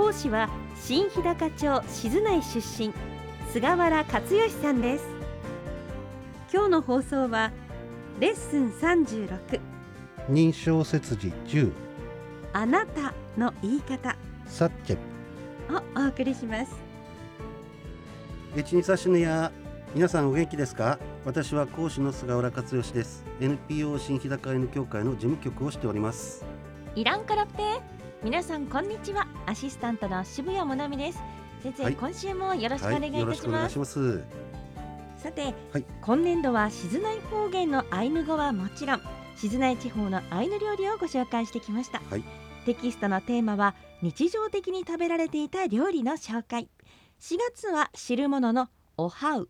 講師は新日高町静内出身菅原克義さんです。今日の放送はレッスン36認証切字10あなたの言い方。サッチェをお送りします。一日差しのや皆さんお元気ですか？私は講師の菅原克義です。NPO 新日高アイヌ協会の事務局をしております。イランカラプテ皆さんこんにちは。アシスタントの渋谷もなみです。先生、はい。今週もよろしくお願いいたします、しくお願いさて、はい。今年度は静内方言のアイヌ語はもちろん静内地方のアイヌ料理をご紹介してきました、はい。テキストのテーマは日常的に食べられていた料理の紹介。4月は汁物のおはう。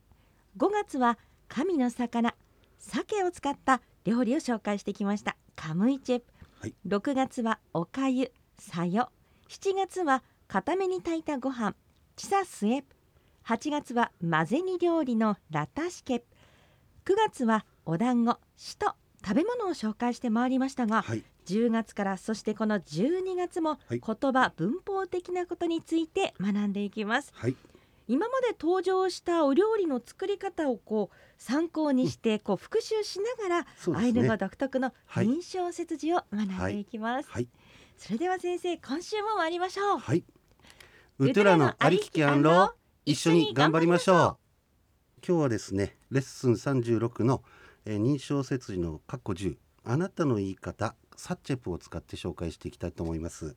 5月は神の魚。鮭を使った料理を紹介してきました。カムイチェプ、はい。6月はおかゆさよ。7月は固めに炊いたご飯チサスエプ。8月は混ぜ煮料理のラタシケ9月はお団子しと食べ物を紹介してまいりましたが、はい。10月からそしてこの12月もはい。言葉、文法的なことについて学んでいきます。はい。今まで登場したお料理の作り方をこう参考にしてこう復習しながら、そうですね。アイヌ語独特のはい。認証切字を学んでいきます、はいそれでは先生今週も参りましょう。はい。ウトゥラのありききアンロ一緒に頑張りましょう。今日はですねレッスン36の、えー認証切字の括弧10あなたの言い方サッチェプを使って紹介していきたいと思います、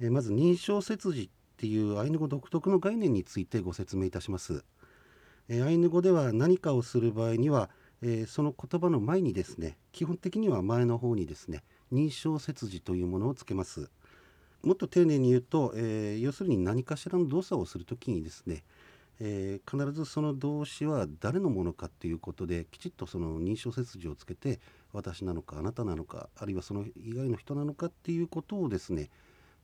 えーまず認証切字っていうアイヌ語独特の概念についてご説明いたします、えーアイヌ語では何かをする場合には、えーその言葉の前にですね基本的には前の方にですね認証切字というものをつけますもっと丁寧に言うと、えー要するに何かしらの動作をするときにですね、えー必ずその動詞は誰のものかっていうことできちっとその認証切字をつけて私なのかあなたなのかあるいはその以外の人なのかっていうことをですね、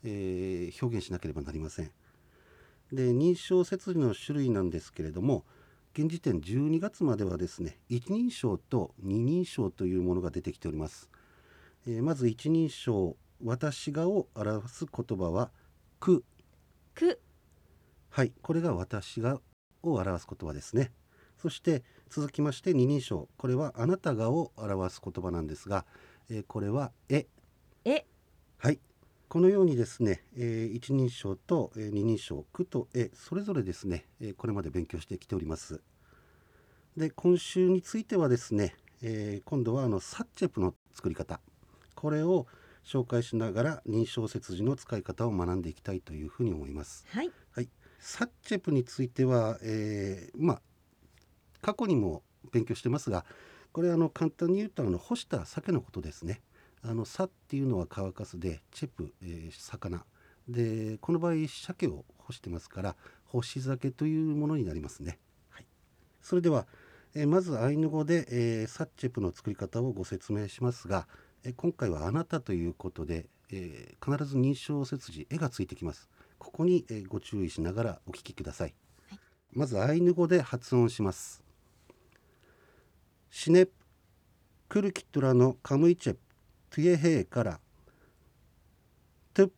えー表現しなければなりません。で認証切字の種類なんですけれども現時点12月まではですね一人称と二人称というものが出てきております。えーまず一人称私がを表す言葉はく。く。はいこれが私がを表す言葉ですね。そして続きまして二人称。これはあなたがを表す言葉なんですが、えーこれはえ。え。はい。このようにですね、えー一人称と、えー二人称くとえそれぞれですね、えーこれまで勉強してきております。で今週についてはですね、えー今度はあのサッチェプの作り方これを紹介しながら認証切字の使い方を学んでいきたいというふうに思います。はい。はい、サッチェプについては、えーまあ過去にも勉強してますがこれあの簡単に言うとあの干した鮭のことですね。あのサっていうのは乾かすでチェプ、えー魚。でこの場合鮭を干してますから干し鮭というものになりますね。はい、それでは、えーまずアイヌ語で、えーサッチェプの作り方をご説明しますが、えー今回はあなたということで、えー必ず認証切字絵がついてきます。ここに、えーご注意しながらお聞きください。まずアイヌ語で発音します。シネプクルキトラのカムイチェプトゥエヘイからトゥプ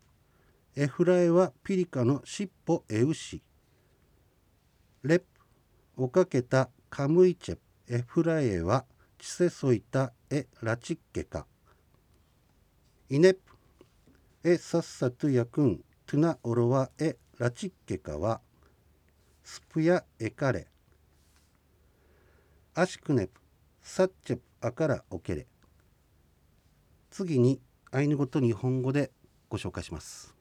エフラエはピリカの尻尾エウシレプおかけたカムイチェプエフラエはチセソイタエラチッケカイネプエサッサトゥヤクントゥナオロワエラチッケカは。スプヤエカレ。アシクネプサッチェプアカラオケレ次にアイヌ語と日本語でご紹介します。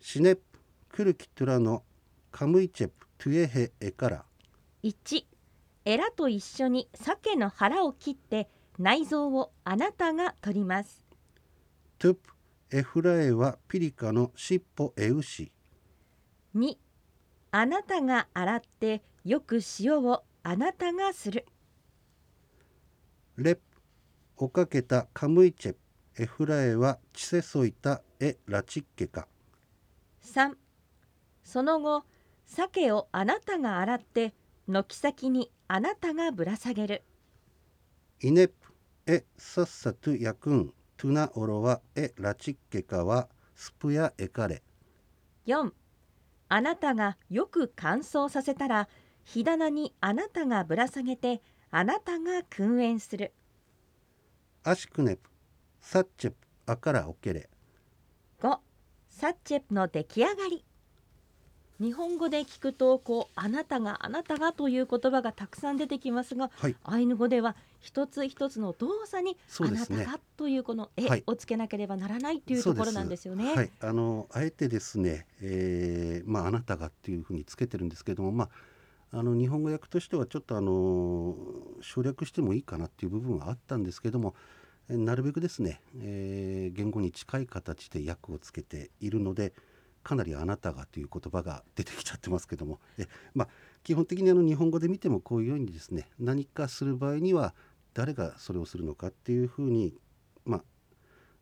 シネプクルキトゥラのカムイチェプトゥエヘエカラ。1エラと一緒に鮭の腹を切って内臓をあなたが取ります。トゥプエフラエはピリカの尻尾エウシ2あなたが洗ってよく塩をあなたがする。レプおかけたカムイチェエフラエはチセソイタエラチッケカ3その後鮭をあなたが洗って軒先にあなたがぶら下げる。イネプエサッサトゥヤクントゥナオロはエラチッケカはスプヤエカレ。4あなたがよく乾燥させたら火棚にあなたがぶら下げてあなたが訓練する。アシクネプサッチェプアカラオケレ。5サッチェプの出来上がり日本語で聞くとこうあなたがあなたがという言葉がたくさん出てきますがはいアイヌ語では一つ一つの動作にあそうですねなたがというこの絵はいをつけなければならないというところなんですよね。はい、あのあえてですね、えーまああなたがっていうふうにつけてるんですけども、まああの日本語訳としてはちょっとあの省略してもいいかなっていう部分はあったんですけども、えなるべくですね、えー言語に近い形で訳をつけているので。かなりあなたがという言葉が出てきちゃってますけども。え、まあ、基本的にあの日本語で見てもこういうようにですね何かする場合には誰がそれをするのかっていうふうにま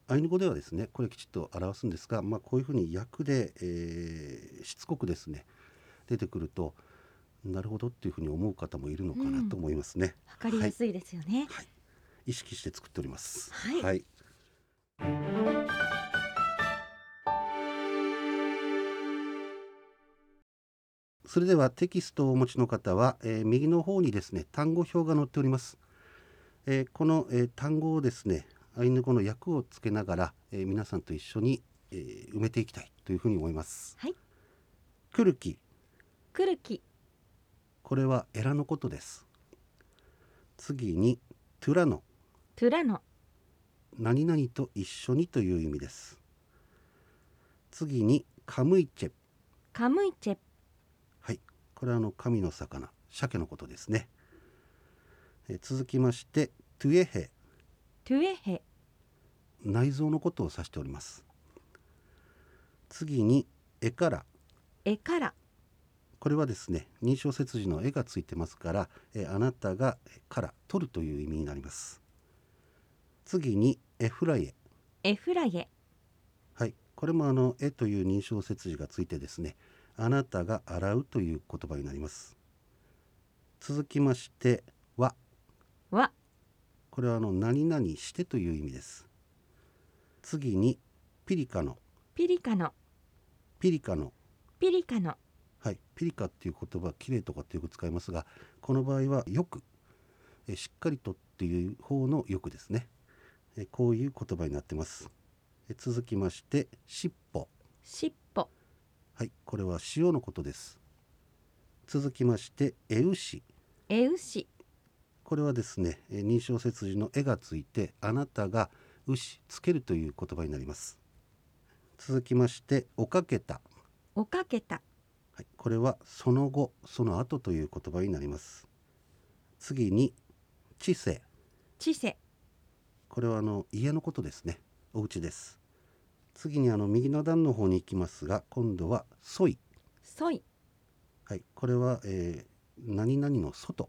あアイヌ語ではですねこれきちっと表すんですが、まあ、こういうふうに訳で、えーしつこくですね出てくるとなるほどっていうふうに思う方もいるのかなと思いますね、わかりやすいですよね。意識して作っております。はい。はい、それではテキストをお持ちの方は、えー右の方にですね単語表が載っております、えーこの、えー単語をですねアイヌ語の訳をつけながら、えー皆さんと一緒に、えー埋めていきたいというふうに思います。はい。クルキくるき、これはエラのことです。次にトゥラノトゥラノ、何々と一緒にという意味です。次にカムイチェ。カムイチェ、はいこれはあの神の魚鮭のことですね。えー続きましてトゥエヘ。トゥエヘ、内臓のことを指しております。次に絵からエカラ、これはですね認証切字の絵がついてますから、えーあなたがえーから取るという意味になります。次にエフライエ。エフライエ、はい。これもあの絵という認証切字がついてですねあなたが洗うという言葉になります。続きましてはわ、これはあの何々してという意味です。次にピリカの。ピリカノ、ピリカの。ピリカノ、はいピリカっていう言葉きれいとかってよく使いますがこの場合はよくえしっかりとっていう方のよくですね。えこういう言葉になってます。え続きまして尻尾。しっぽ、はいこれは塩のことです。続きましてエウシエウシ、これはですねえ認証切字の絵がついてあなたが牛つけるという言葉になります。続きましておかけた。おかけた、はい、これはその後その後という言葉になります。次に知性。知性、これはあの家のことですね。お家です次にあの右の段の方に行きますが今度はソイ。ソイ、はい、これは、えー何々の外。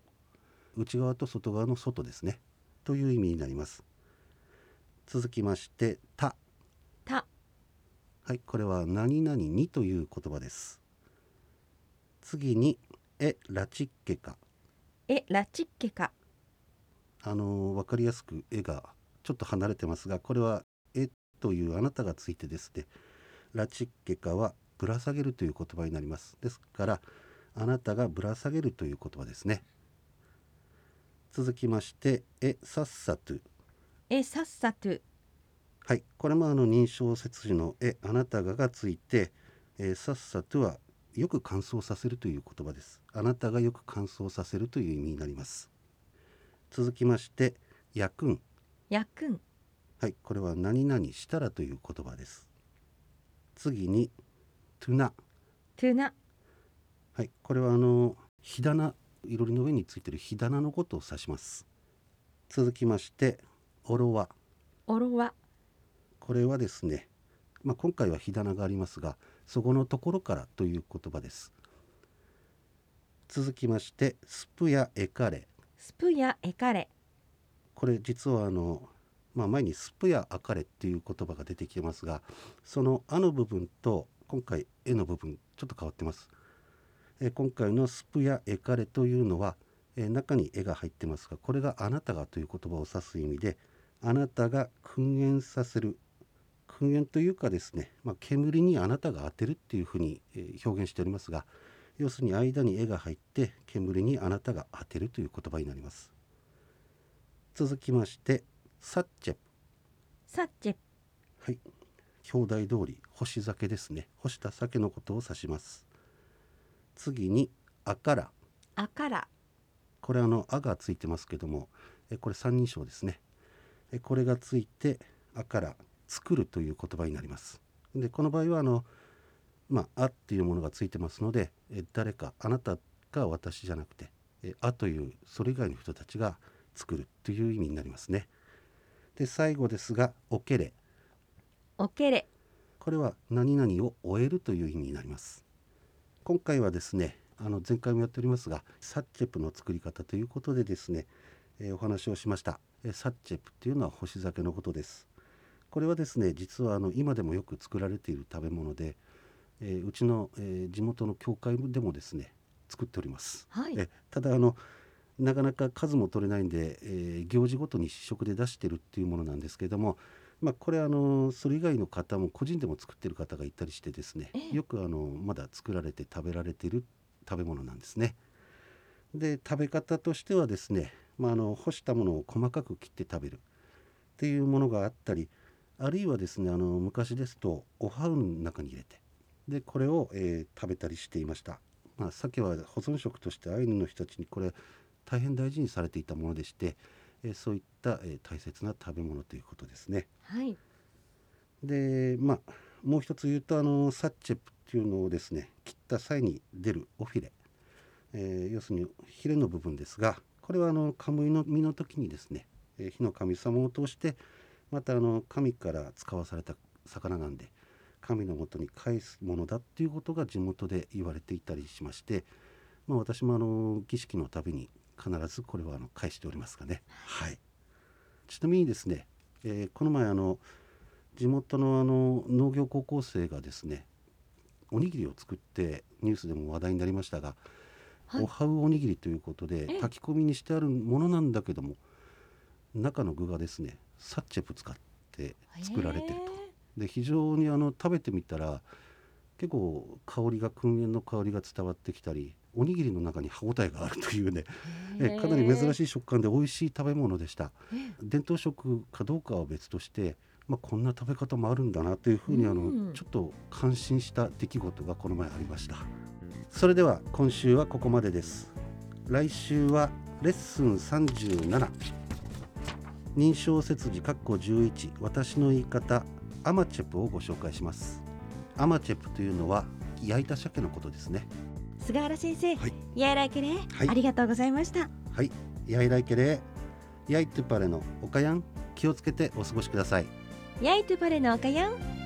内側と外側の外ですね。という意味になります。続きましてた。た、はい、これは何々にという言葉です。次にえラチッケカエラチッケカ、あの分かりやすく絵がちょっと離れてますがこれは「え」というあなたがついてですねラチッケカはぶら下げるという言葉になります。ですからあなたがぶら下げるという言葉ですね。続きまして「えさっさと」エサッサトゥ、はいこれもあの認証切字の「え」あなたががついて「えさっさと」はよく乾燥させるという言葉です。あなたがよく乾燥させるという意味になります。続きまして「やくん」ヤクン、はい、これは何々したらという言葉です。次に、トゥナ。トゥナ、はい、これはあの、火棚、いろりの上についている火棚のことを指します。続きまして、オロワ。オロワ、これはですね、まあ、今回は火棚がありますがそこのところからという言葉です続きましてスプやエカレスプやエカレこれ実はあの、まあ、前にスプやアカレっていう言葉が出てきてますがその「あ」の部分と今回「え」の部分ちょっと変わってます。え今回の「スプやエカレ」というのは、え中に「絵が入ってますがこれが「あなたが」という言葉を指す意味であなたが燻煙させる燻煙というかですね、まあ、煙にあなたが当てるっていうふうに、表現しておりますが要するに間に絵が入って煙にあなたが当てるという言葉になります続きましてサッチェ。プサッチェ。はい。表題通り干し酒ですね。干した酒のことを指します。次にあから。アカラこれあの「あ」がついてますけどもえこれ三人称ですね。えこれがついて「あ」から「作る」という言葉になります。でこの場合はあの「まあ」あっていうものがついてますのでえ誰かあなたが私じゃなくてえあというそれ以外の人たちが作るという意味になりますねで最後ですが「おけれ」オケレこれは何々を終えるという意味になります。今回はですねあの前回もやっておりますがサッチェプの作り方ということでですね、えーお話をしました、えーサッチェプっていうのは干し酒のことです。これはですね実はあの今でもよく作られている食べ物で、えーうちの、えー地元の教会でもですね作っております。はい。えただあのなかなか数も取れないんで、えー行事ごとに試食で出してるっていうものなんですけれども、まあ、これあのそれ以外の方も個人でも作ってる方がいたりしてですねええよくあのまだ作られて食べられてる食べ物なんですね。で食べ方としてはですね、まあ、あの干したものを細かく切って食べるっていうものがあったりあるいはですねあの昔ですとおはうの中に入れてでこれを、えー食べたりしていました。まあ、鮭は保存食としてアイヌの人たちにこれ大変大事にされていたものでして、えーそういった、えー大切な食べ物ということですね。はいでまあもう一つ言うとあのサッチェプっていうのをですね切った際に出るオフィレ、えー要するにヒレの部分ですがこれはあのカムイの実の時にですね、えー火の神様を通してまたあの神から使わされた魚なんで神のもとに返すものだっていうことが地元で言われていたりしまして、まあ、私もあの儀式のたびに必ずこれはあの返しておりますがね。はい、ちなみにですね、えーこの前あの地元のあの農業高校生がですねおにぎりを作ってニュースでも話題になりましたが、はいおはうおにぎりということでええ炊き込みにしてあるものなんだけども中の具がですねサッチェプ使って作られてると。で非常にあの食べてみたら結構香りが燻煙の香りが伝わってきたりおにぎりの中に歯ごたえがあるというねえかなり珍いしい食感で美味しい食べ物でした。伝統食かどうかは別として、まあ、こんな食べ方もあるんだなというふうにあの、うん。ちょっと感心した出来事がこの前ありました。それでは今週はここまでです。来週はレッスン37認証設字括弧11私の言い方アマチェプをご紹介しますアマチェプというのは焼いた鮭のことですね。菅原先生、はい。やらけれ、はい。ありがとうございました。はい、やいらいけれ、やいトゥパレのおかやん、気をつけてお過ごしください。やいとパレのおかやん